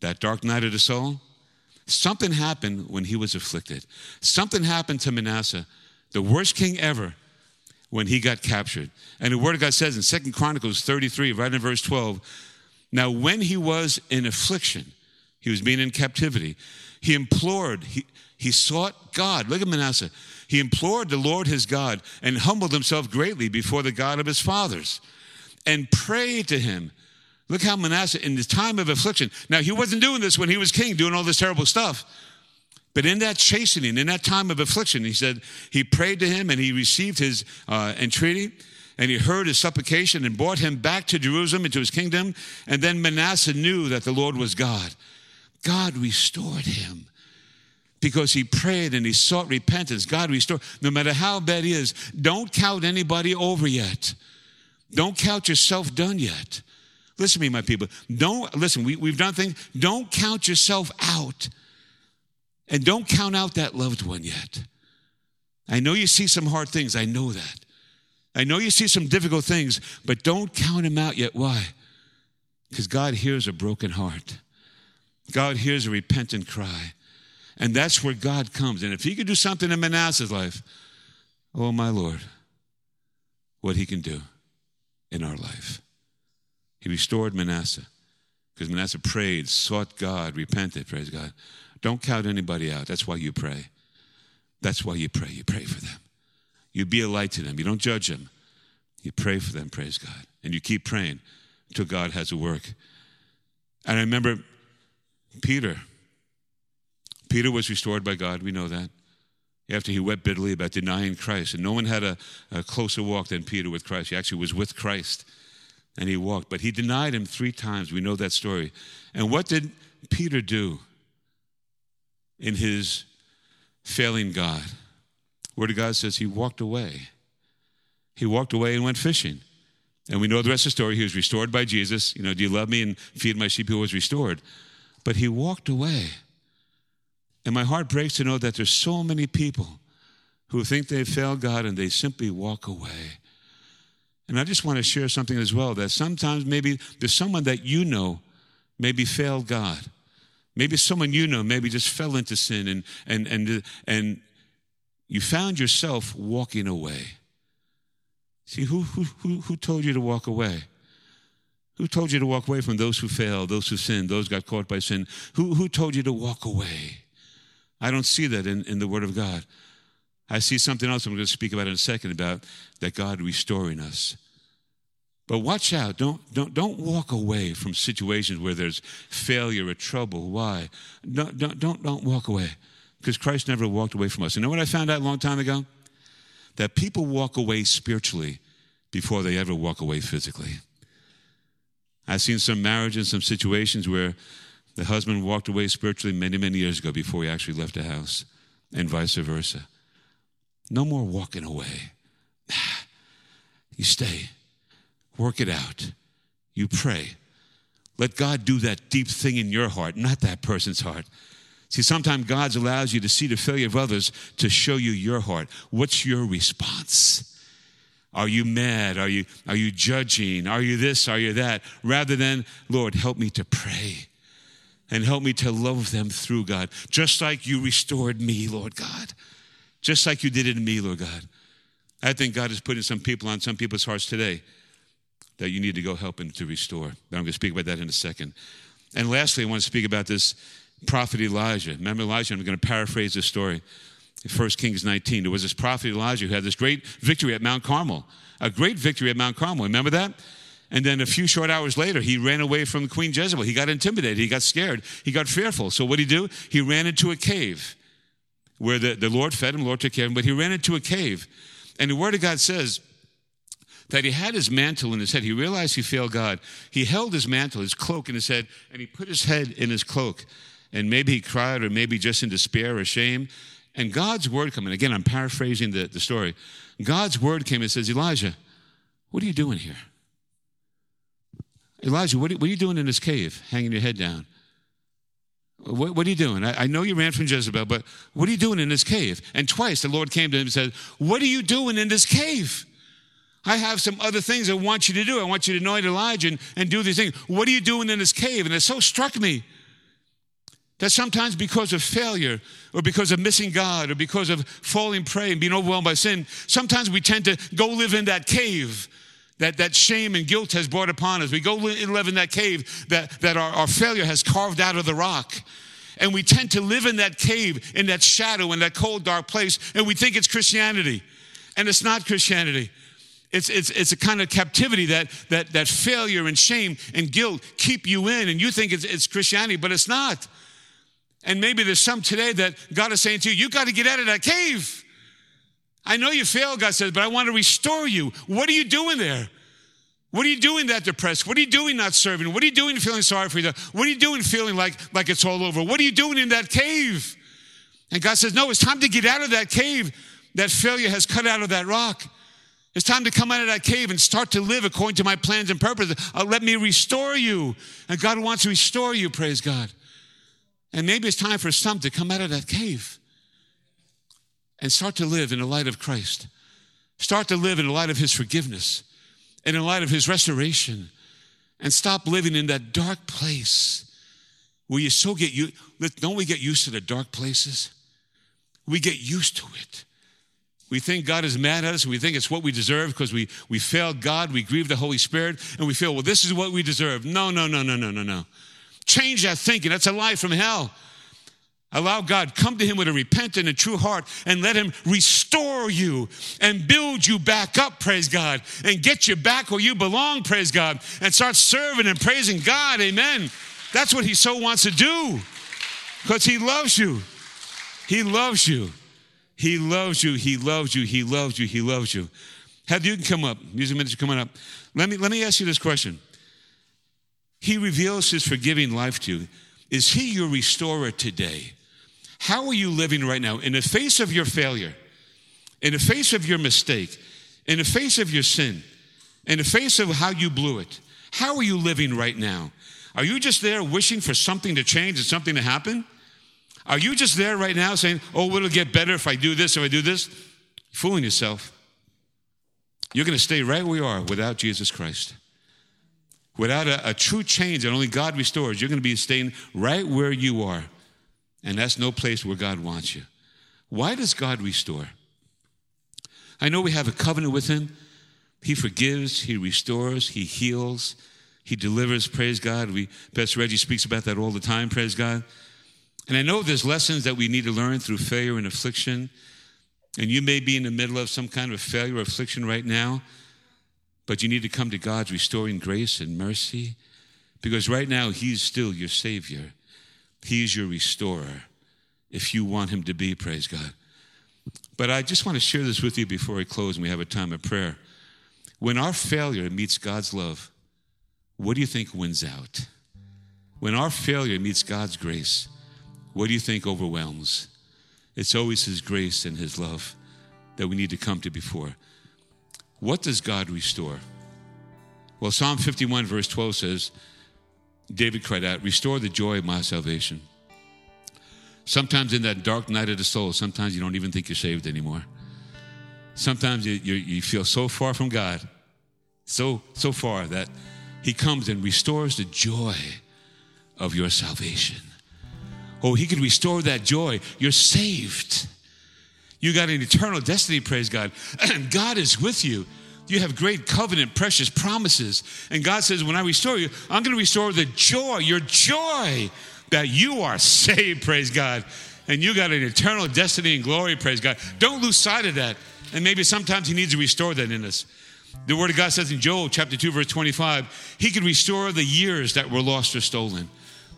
that dark night of the soul, something happened when he was afflicted. Something happened to Manasseh, the worst king ever, when he got captured. And the word of God says in Second Chronicles 33, right in verse 12, now when he was in affliction, he was being in captivity, he implored, he, he sought God. Look at Manasseh. He implored the Lord his God and humbled himself greatly before the God of his fathers and prayed to him Look how Manasseh, in the time of affliction, now he wasn't doing this when he was king, doing all this terrible stuff. But in that chastening, in that time of affliction, he said he prayed to him and he received his uh, entreaty and he heard his supplication and brought him back to Jerusalem into his kingdom. And then Manasseh knew that the Lord was God. God restored him because he prayed and he sought repentance. God restored. No matter how bad he is, don't count anybody over yet. Don't count yourself done yet. Listen to me, my people. Don't, listen, we, we've done things. Don't count yourself out. And don't count out that loved one yet. I know you see some hard things. I know that. I know you see some difficult things, but don't count them out yet. Why? Because God hears a broken heart. God hears a repentant cry. And that's where God comes. And if he could do something in Manasseh's life, oh my Lord, what he can do in our life. He restored Manasseh because Manasseh prayed, sought God, repented, praise God. Don't count anybody out. That's why you pray. That's why you pray. You pray for them. You be a light to them. You don't judge them. You pray for them, praise God. And you keep praying until God has a work. And I remember Peter. Peter was restored by God. We know that. After he wept bitterly about denying Christ. And no one had a, a closer walk than Peter with Christ. He actually was with Christ and he walked. But he denied him three times. We know that story. And what did Peter do in his failing God? Word of God says he walked away. He walked away and went fishing. And we know the rest of the story. He was restored by Jesus. You know, do you love me and feed my sheep? He was restored. But he walked away. And my heart breaks to know that there's so many people who think they failed God and they simply walk away. And I just want to share something as well that sometimes maybe there's someone that you know maybe failed God. Maybe someone you know maybe just fell into sin and and and and you found yourself walking away. See, who who who, who told you to walk away? Who told you to walk away from those who failed, those who sinned, those got caught by sin? Who who told you to walk away? I don't see that in, in the Word of God. I see something else I'm going to speak about in a second about that God restoring us. But watch out. Don't, don't, don't walk away from situations where there's failure or trouble. Why? Don't, don't, don't, don't walk away. Because Christ never walked away from us. You know what I found out a long time ago? That people walk away spiritually before they ever walk away physically. I've seen some marriages, some situations where the husband walked away spiritually many, many years ago before he actually left the house, and vice versa. No more walking away. You stay, work it out. You pray. Let God do that deep thing in your heart, not that person's heart. See, sometimes God allows you to see the failure of others to show you your heart. What's your response? Are you mad? Are you, are you judging? Are you this? Are you that? Rather than, Lord, help me to pray and help me to love them through God, just like you restored me, Lord God just like you did it in me, Lord God. I think God is putting some people on some people's hearts today that you need to go help and to restore. But I'm going to speak about that in a second. And lastly, I want to speak about this prophet Elijah. Remember Elijah? I'm going to paraphrase this story. In 1 Kings 19, there was this prophet Elijah who had this great victory at Mount Carmel. A great victory at Mount Carmel. Remember that? And then a few short hours later, he ran away from Queen Jezebel. He got intimidated. He got scared. He got fearful. So what did he do? He ran into a cave where the, the Lord fed him, the Lord took care of him, but he ran into a cave. And the Word of God says that he had his mantle in his head. He realized he failed God. He held his mantle, his cloak in his head, and he put his head in his cloak. And maybe he cried, or maybe just in despair or shame. And God's word came in. Again, I'm paraphrasing the, the story. God's word came and says, Elijah, what are you doing here? Elijah, what are, what are you doing in this cave, hanging your head down? What, what, are you doing? I, I, know you ran from Jezebel, but what are you doing in this cave? And twice the Lord came to him and said, What are you doing in this cave? I have some other things I want you to do. I want you to anoint Elisha and, and do these things. What are you doing in this cave? And it so struck me that sometimes because of failure or because of missing God or because of falling prey and being overwhelmed by sin, sometimes we tend to go live in that cave that, that shame and guilt has brought upon us. We go live in that cave that, that our, our failure has carved out of the rock. And we tend to live in that cave, in that shadow, in that cold, dark place, and we think it's Christianity. And it's not Christianity. It's, it's, it's a kind of captivity that, that, that failure and shame and guilt keep you in, and you think it's, it's Christianity, but it's not. And maybe there's some today that God is saying to you, you got to get out of that cave. I know you failed, God says, but I want to restore you. What are you doing there? What are you doing that depressed? What are you doing not serving? What are you doing feeling sorry for yourself? What are you doing feeling like, like it's all over? What are you doing in that cave? And God says, No, it's time to get out of that cave. That failure has cut out of that rock. It's time to come out of that cave and start to live according to my plans and purposes. Uh, let me restore you. And God wants to restore you, praise God. And maybe it's time for some to come out of that cave and start to live in the light of Christ. Start to live in the light of his forgiveness and in the light of his restoration. And stop living in that dark place where you so get you don't we get used to the dark places? We get used to it. We think God is mad at us. We think it's what we deserve because we, we failed God. We grieve the Holy Spirit and we feel, well, this is what we deserve. No, no, no, no, no, no, no. Change that thinking. That's a lie from hell. Allow God, come to Him with a repentant and true heart and let Him restore you and build you back up, praise God, and get you back where you belong, praise God, and start serving and praising God, amen. That's what He so wants to do because He loves you. He loves you. He loves you. He loves you. He loves you. He loves you. Have you can come up. Music minister coming up. Let me let me ask you this question. He reveals his forgiving life to you. Is he your restorer today? How are you living right now? In the face of your failure, in the face of your mistake, in the face of your sin, in the face of how you blew it, how are you living right now? Are you just there wishing for something to change and something to happen? Are you just there right now saying, oh, it'll get better if I do this, if I do this? fooling yourself. You're going to stay right where you are without Jesus Christ. Without a, a true change that only God restores, you're going to be staying right where you are. And that's no place where God wants you. Why does God restore? I know we have a covenant with Him. He forgives, He restores, He heals, He delivers. Praise God. We, Pastor Reggie speaks about that all the time. Praise God. And I know there's lessons that we need to learn through failure and affliction. And you may be in the middle of some kind of failure or affliction right now, but you need to come to God's restoring grace and mercy because right now He's still your Savior. He's your restorer if you want him to be, praise God. But I just want to share this with you before I close and we have a time of prayer. When our failure meets God's love, what do you think wins out? When our failure meets God's grace, what do you think overwhelms? It's always His grace and His love that we need to come to before. What does God restore? Well, Psalm 51, verse 12 says, David cried out, Restore the joy of my salvation. Sometimes in that dark night of the soul, sometimes you don't even think you're saved anymore. Sometimes you, you, you feel so far from God, so, so far that He comes and restores the joy of your salvation. Oh, He can restore that joy. You're saved. You got an eternal destiny, praise God. And God is with you. You have great covenant, precious promises. And God says, When I restore you, I'm going to restore the joy, your joy that you are saved, praise God. And you got an eternal destiny and glory, praise God. Don't lose sight of that. And maybe sometimes He needs to restore that in us. The Word of God says in Joel chapter 2, verse 25, He can restore the years that were lost or stolen.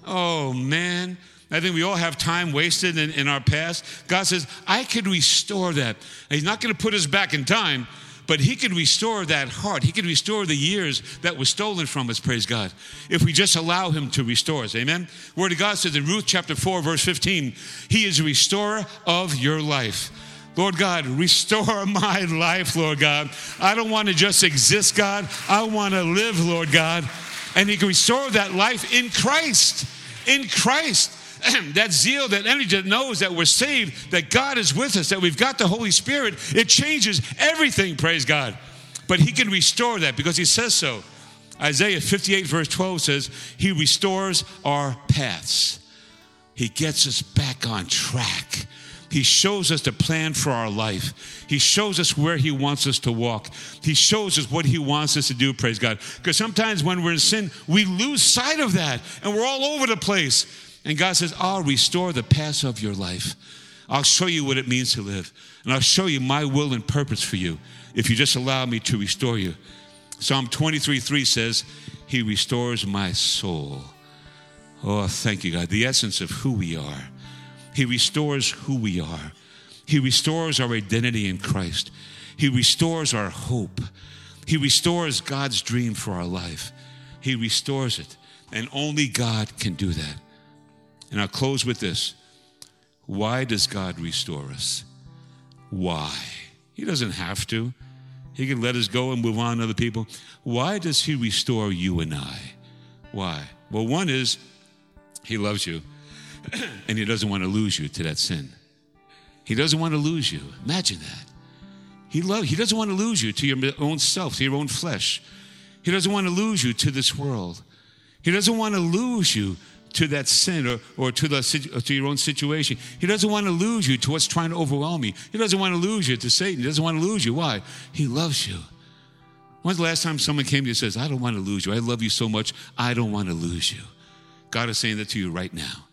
Oh, man. I think we all have time wasted in, in our past. God says, I could restore that. And he's not going to put us back in time, but He can restore that heart. He can restore the years that was stolen from us, praise God, if we just allow Him to restore us. Amen. Word of God says in Ruth chapter 4, verse 15, He is a restorer of your life. Lord God, restore my life, Lord God. I don't want to just exist, God. I want to live, Lord God. And He can restore that life in Christ. In Christ. That zeal, that energy that knows that we're saved, that God is with us, that we've got the Holy Spirit, it changes everything, praise God. But He can restore that because He says so. Isaiah 58, verse 12 says, He restores our paths. He gets us back on track. He shows us the plan for our life. He shows us where He wants us to walk. He shows us what He wants us to do, praise God. Because sometimes when we're in sin, we lose sight of that and we're all over the place. And God says, I'll restore the past of your life. I'll show you what it means to live. And I'll show you my will and purpose for you if you just allow me to restore you. Psalm 23 3 says, He restores my soul. Oh, thank you, God. The essence of who we are. He restores who we are. He restores our identity in Christ. He restores our hope. He restores God's dream for our life. He restores it. And only God can do that. And I'll close with this. Why does God restore us? Why? He doesn't have to. He can let us go and move on to other people. Why does He restore you and I? Why? Well, one is He loves you and He doesn't want to lose you to that sin. He doesn't want to lose you. Imagine that. He, love, he doesn't want to lose you to your own self, to your own flesh. He doesn't want to lose you to this world. He doesn't want to lose you to that sin or, or to, the, to your own situation. He doesn't want to lose you to what's trying to overwhelm you. He doesn't want to lose you to Satan. He doesn't want to lose you. Why? He loves you. When's the last time someone came to you and says, I don't want to lose you. I love you so much. I don't want to lose you. God is saying that to you right now,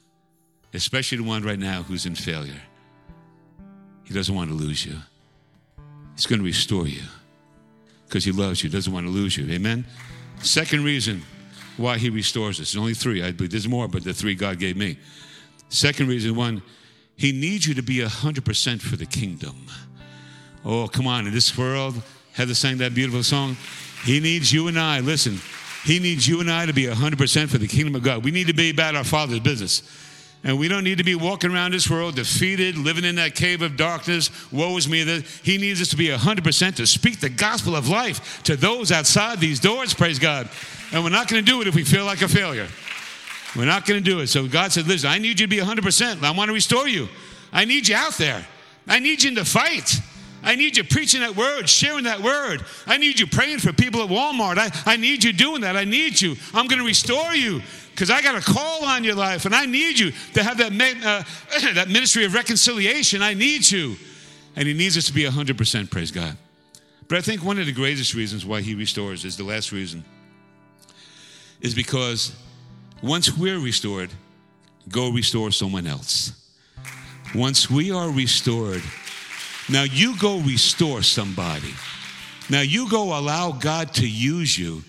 especially the one right now who's in failure. He doesn't want to lose you. He's going to restore you because he loves you, doesn't want to lose you. Amen? Second reason why he restores us. There's only three. I believe there's more, but the three God gave me. Second reason, one, he needs you to be 100% for the kingdom. Oh, come on. In this world, Heather sang that beautiful song. He needs you and I. Listen, he needs you and I to be 100% for the kingdom of God. We need to be about our Father's business. And we don't need to be walking around this world defeated, living in that cave of darkness. Woe is me. That he needs us to be 100% to speak the gospel of life to those outside these doors, praise God. And we're not going to do it if we feel like a failure. We're not going to do it. So God said, listen, I need you to be 100%. I want to restore you. I need you out there. I need you in the fight. I need you preaching that word, sharing that word. I need you praying for people at Walmart. I, I need you doing that. I need you. I'm going to restore you because I got a call on your life and I need you to have that, uh, that ministry of reconciliation. I need you. And He needs us to be 100%, praise God. But I think one of the greatest reasons why He restores is the last reason is because once we're restored, go restore someone else. Once we are restored, now you go restore somebody. Now you go allow God to use you,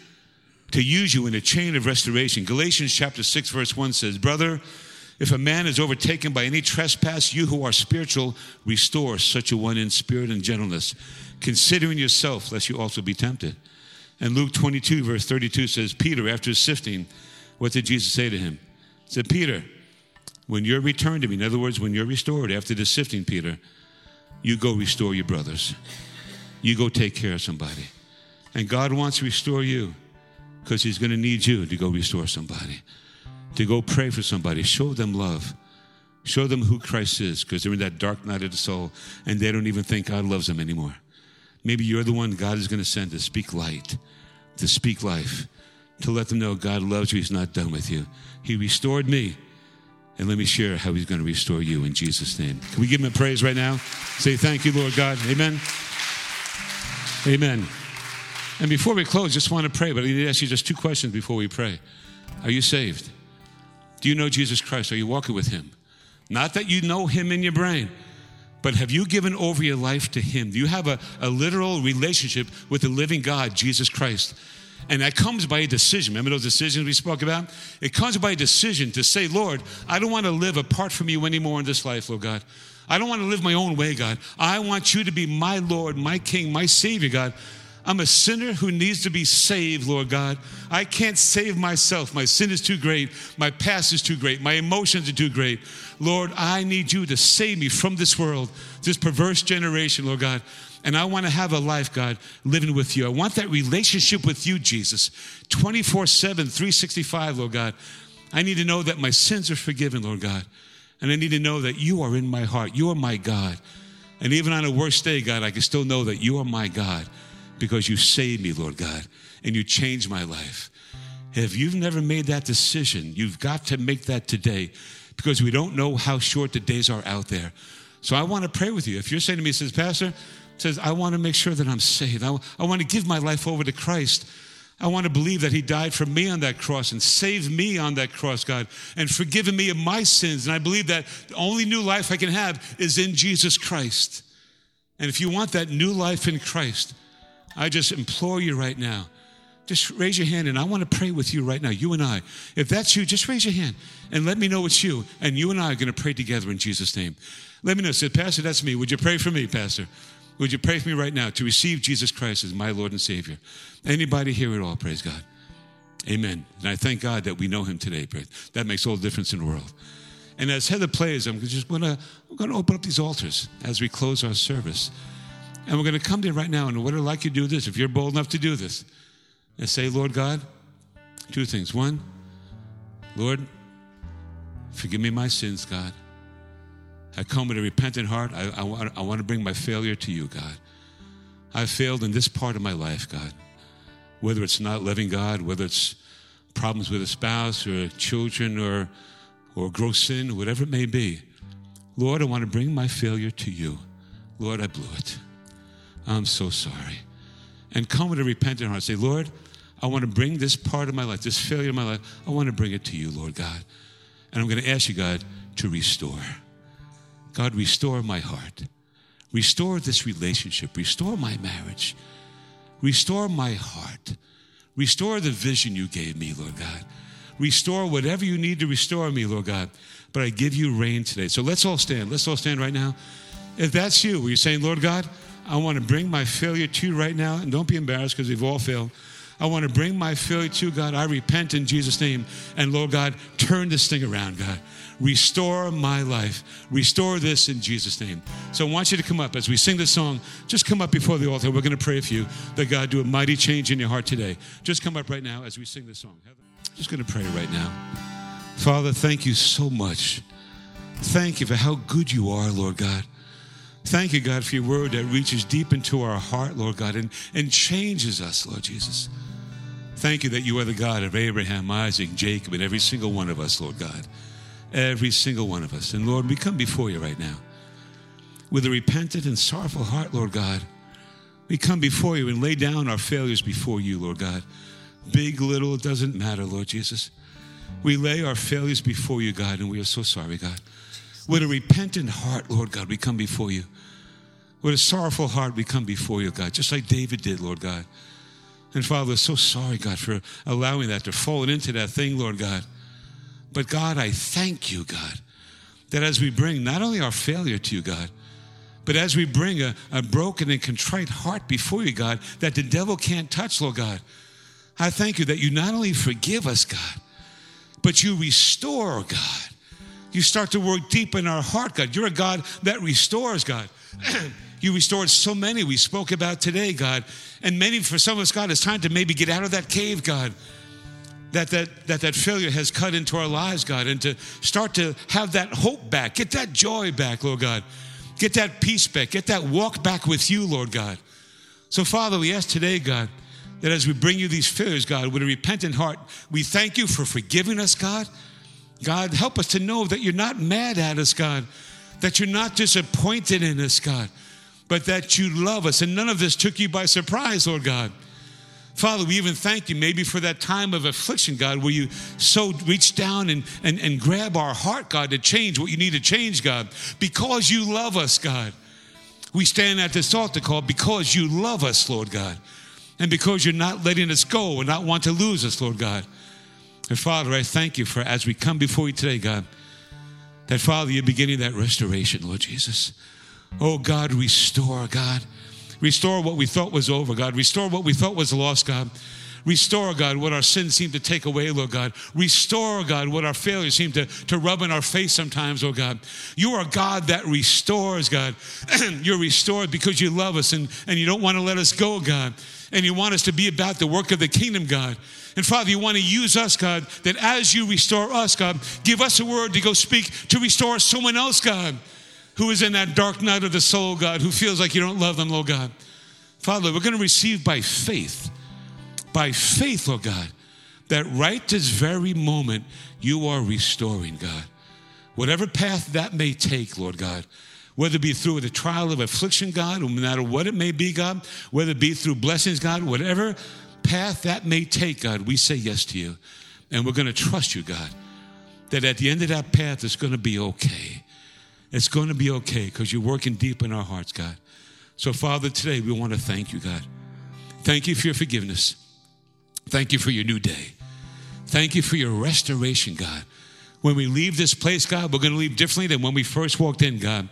to use you in a chain of restoration. Galatians chapter 6, verse 1 says, Brother, if a man is overtaken by any trespass, you who are spiritual, restore such a one in spirit and gentleness, considering yourself, lest you also be tempted. And Luke 22, verse 32 says, Peter, after sifting, what did Jesus say to him? He said, Peter, when you're returned to me, in other words, when you're restored after the sifting, Peter, you go restore your brothers. You go take care of somebody. And God wants to restore you because He's going to need you to go restore somebody, to go pray for somebody, show them love. Show them who Christ is because they're in that dark night of the soul and they don't even think God loves them anymore. Maybe you're the one God is going to send to speak light, to speak life, to let them know God loves you. He's not done with you. He restored me. And let me share how he's going to restore you in Jesus' name. Can we give him a praise right now? Say thank you, Lord God. Amen. Amen. And before we close, just want to pray, but I need to ask you just two questions before we pray. Are you saved? Do you know Jesus Christ? Are you walking with Him? Not that you know Him in your brain, but have you given over your life to Him? Do you have a, a literal relationship with the living God, Jesus Christ? And that comes by a decision. Remember those decisions we spoke about? It comes by a decision to say, Lord, I don't want to live apart from you anymore in this life, Lord God. I don't want to live my own way, God. I want you to be my Lord, my King, my Savior, God. I'm a sinner who needs to be saved, Lord God. I can't save myself. My sin is too great. My past is too great. My emotions are too great. Lord, I need you to save me from this world, this perverse generation, Lord God. And I want to have a life, God, living with you. I want that relationship with you, Jesus, 24 7, 365, Lord God. I need to know that my sins are forgiven, Lord God. And I need to know that you are in my heart. You are my God. And even on a worst day, God, I can still know that you are my God because you saved me, Lord God, and you changed my life. If you've never made that decision, you've got to make that today because we don't know how short the days are out there. So I want to pray with you. If you're saying to me, says, Pastor, says, I want to make sure that I'm saved. I, I want to give my life over to Christ. I want to believe that He died for me on that cross and saved me on that cross, God, and forgiven me of my sins. And I believe that the only new life I can have is in Jesus Christ. And if you want that new life in Christ, I just implore you right now. Just raise your hand and I want to pray with you right now, you and I. If that's you, just raise your hand and let me know it's you. And you and I are going to pray together in Jesus' name. Let me know. Say, Pastor, that's me. Would you pray for me, Pastor? Would you pray for me right now to receive Jesus Christ as my Lord and Savior? Anybody here at all? Praise God. Amen. And I thank God that we know Him today. That makes all the difference in the world. And as Heather plays, I'm just going to open up these altars as we close our service. And we're going to come to you right now. And what I'd like you to do this, if you're bold enough to do this, and say, Lord God, two things. One, Lord, forgive me my sins, God. I come with a repentant heart. I, I, want, I want to bring my failure to you, God. I've failed in this part of my life, God. Whether it's not loving God, whether it's problems with a spouse or children or, or gross sin, whatever it may be. Lord, I want to bring my failure to you. Lord, I blew it. I'm so sorry. And come with a repentant heart. Say, Lord, I want to bring this part of my life, this failure of my life, I want to bring it to you, Lord God. And I'm going to ask you, God, to restore. God, restore my heart. Restore this relationship. Restore my marriage. Restore my heart. Restore the vision you gave me, Lord God. Restore whatever you need to restore me, Lord God. But I give you reign today. So let's all stand. Let's all stand right now. If that's you, were you're saying, Lord God, I want to bring my failure to you right now. And don't be embarrassed because we've all failed. I want to bring my failure to God. I repent in Jesus' name. And Lord God, turn this thing around, God. Restore my life. Restore this in Jesus' name. So I want you to come up as we sing this song. Just come up before the altar. We're going to pray for you that God do a mighty change in your heart today. Just come up right now as we sing this song. I'm Just going to pray right now. Father, thank you so much. Thank you for how good you are, Lord God. Thank you, God, for your word that reaches deep into our heart, Lord God, and, and changes us, Lord Jesus. Thank you that you are the God of Abraham, Isaac, Jacob, and every single one of us, Lord God. Every single one of us. And Lord, we come before you right now with a repentant and sorrowful heart, Lord God. We come before you and lay down our failures before you, Lord God. Big, little, it doesn't matter, Lord Jesus. We lay our failures before you, God, and we are so sorry, God. With a repentant heart, Lord God, we come before you. With a sorrowful heart, we come before you, God, just like David did, Lord God. And Father, so sorry, God, for allowing that to fall into that thing, Lord God. But God, I thank you, God, that as we bring not only our failure to you, God, but as we bring a, a broken and contrite heart before you, God, that the devil can't touch, Lord God, I thank you that you not only forgive us, God, but you restore, God you start to work deep in our heart, God. You're a God that restores, God. you restored so many we spoke about today, God. And many for some of us, God, it's time to maybe get out of that cave, God. That, that, that that failure has cut into our lives, God, and to start to have that hope back, get that joy back, Lord God. Get that peace back, get that walk back with you, Lord God. So, Father, we ask today, God, that as we bring you these failures, God, with a repentant heart, we thank you for forgiving us, God. God, help us to know that you're not mad at us, God, that you're not disappointed in us, God, but that you love us. And none of this took you by surprise, Lord God. Father, we even thank you maybe for that time of affliction, God, where you so reach down and, and, and grab our heart, God, to change what you need to change, God, because you love us, God. We stand at this altar call because you love us, Lord God, and because you're not letting us go and not want to lose us, Lord God. And Father, I thank you for as we come before you today, God, that Father, you're beginning that restoration, Lord Jesus. Oh God, restore, God. Restore what we thought was over, God. Restore what we thought was lost, God. Restore, God, what our sins seem to take away, Lord God. Restore, God, what our failures seem to, to rub in our face sometimes, oh God. You are God that restores, God. You're restored because you love us and, and you don't want to let us go, God. And you want us to be about the work of the kingdom, God. And Father, you want to use us, God, that as you restore us, God, give us a word to go speak to restore someone else, God who is in that dark night of the soul, God, who feels like you don't love them, Lord God. Father, we're going to receive by faith, by faith, Lord God, that right this very moment you are restoring, God. Whatever path that may take, Lord God, whether it be through the trial of affliction, God, no matter what it may be, God, whether it be through blessings, God, whatever path that may take, God, we say yes to you. And we're going to trust you, God, that at the end of that path, it's going to be okay. It's going to be okay because you're working deep in our hearts, God. So, Father, today we want to thank you, God. Thank you for your forgiveness. Thank you for your new day. Thank you for your restoration, God. When we leave this place, God, we're going to leave differently than when we first walked in, God.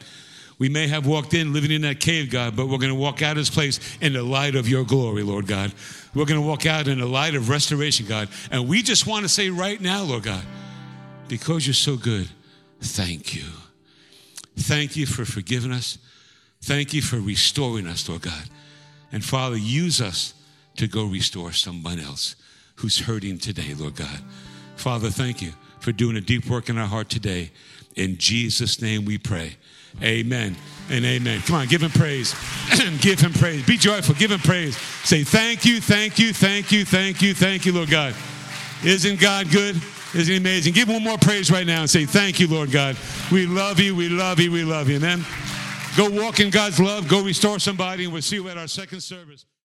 We may have walked in living in that cave, God, but we're going to walk out of this place in the light of your glory, Lord God. We're going to walk out in the light of restoration, God. And we just want to say right now, Lord God, because you're so good, thank you. Thank you for forgiving us. Thank you for restoring us, Lord God. And Father, use us to go restore someone else who's hurting today, Lord God. Father, thank you for doing a deep work in our heart today. In Jesus' name we pray. Amen and amen. Come on, give him praise. give him praise. Be joyful. Give him praise. Say, thank you, thank you, thank you, thank you, thank you, Lord God. Isn't God good? Isn't he amazing? Give one more praise right now and say, Thank you, Lord God. We love you, we love you, we love you. Amen. Go walk in God's love, go restore somebody, and we'll see you at our second service.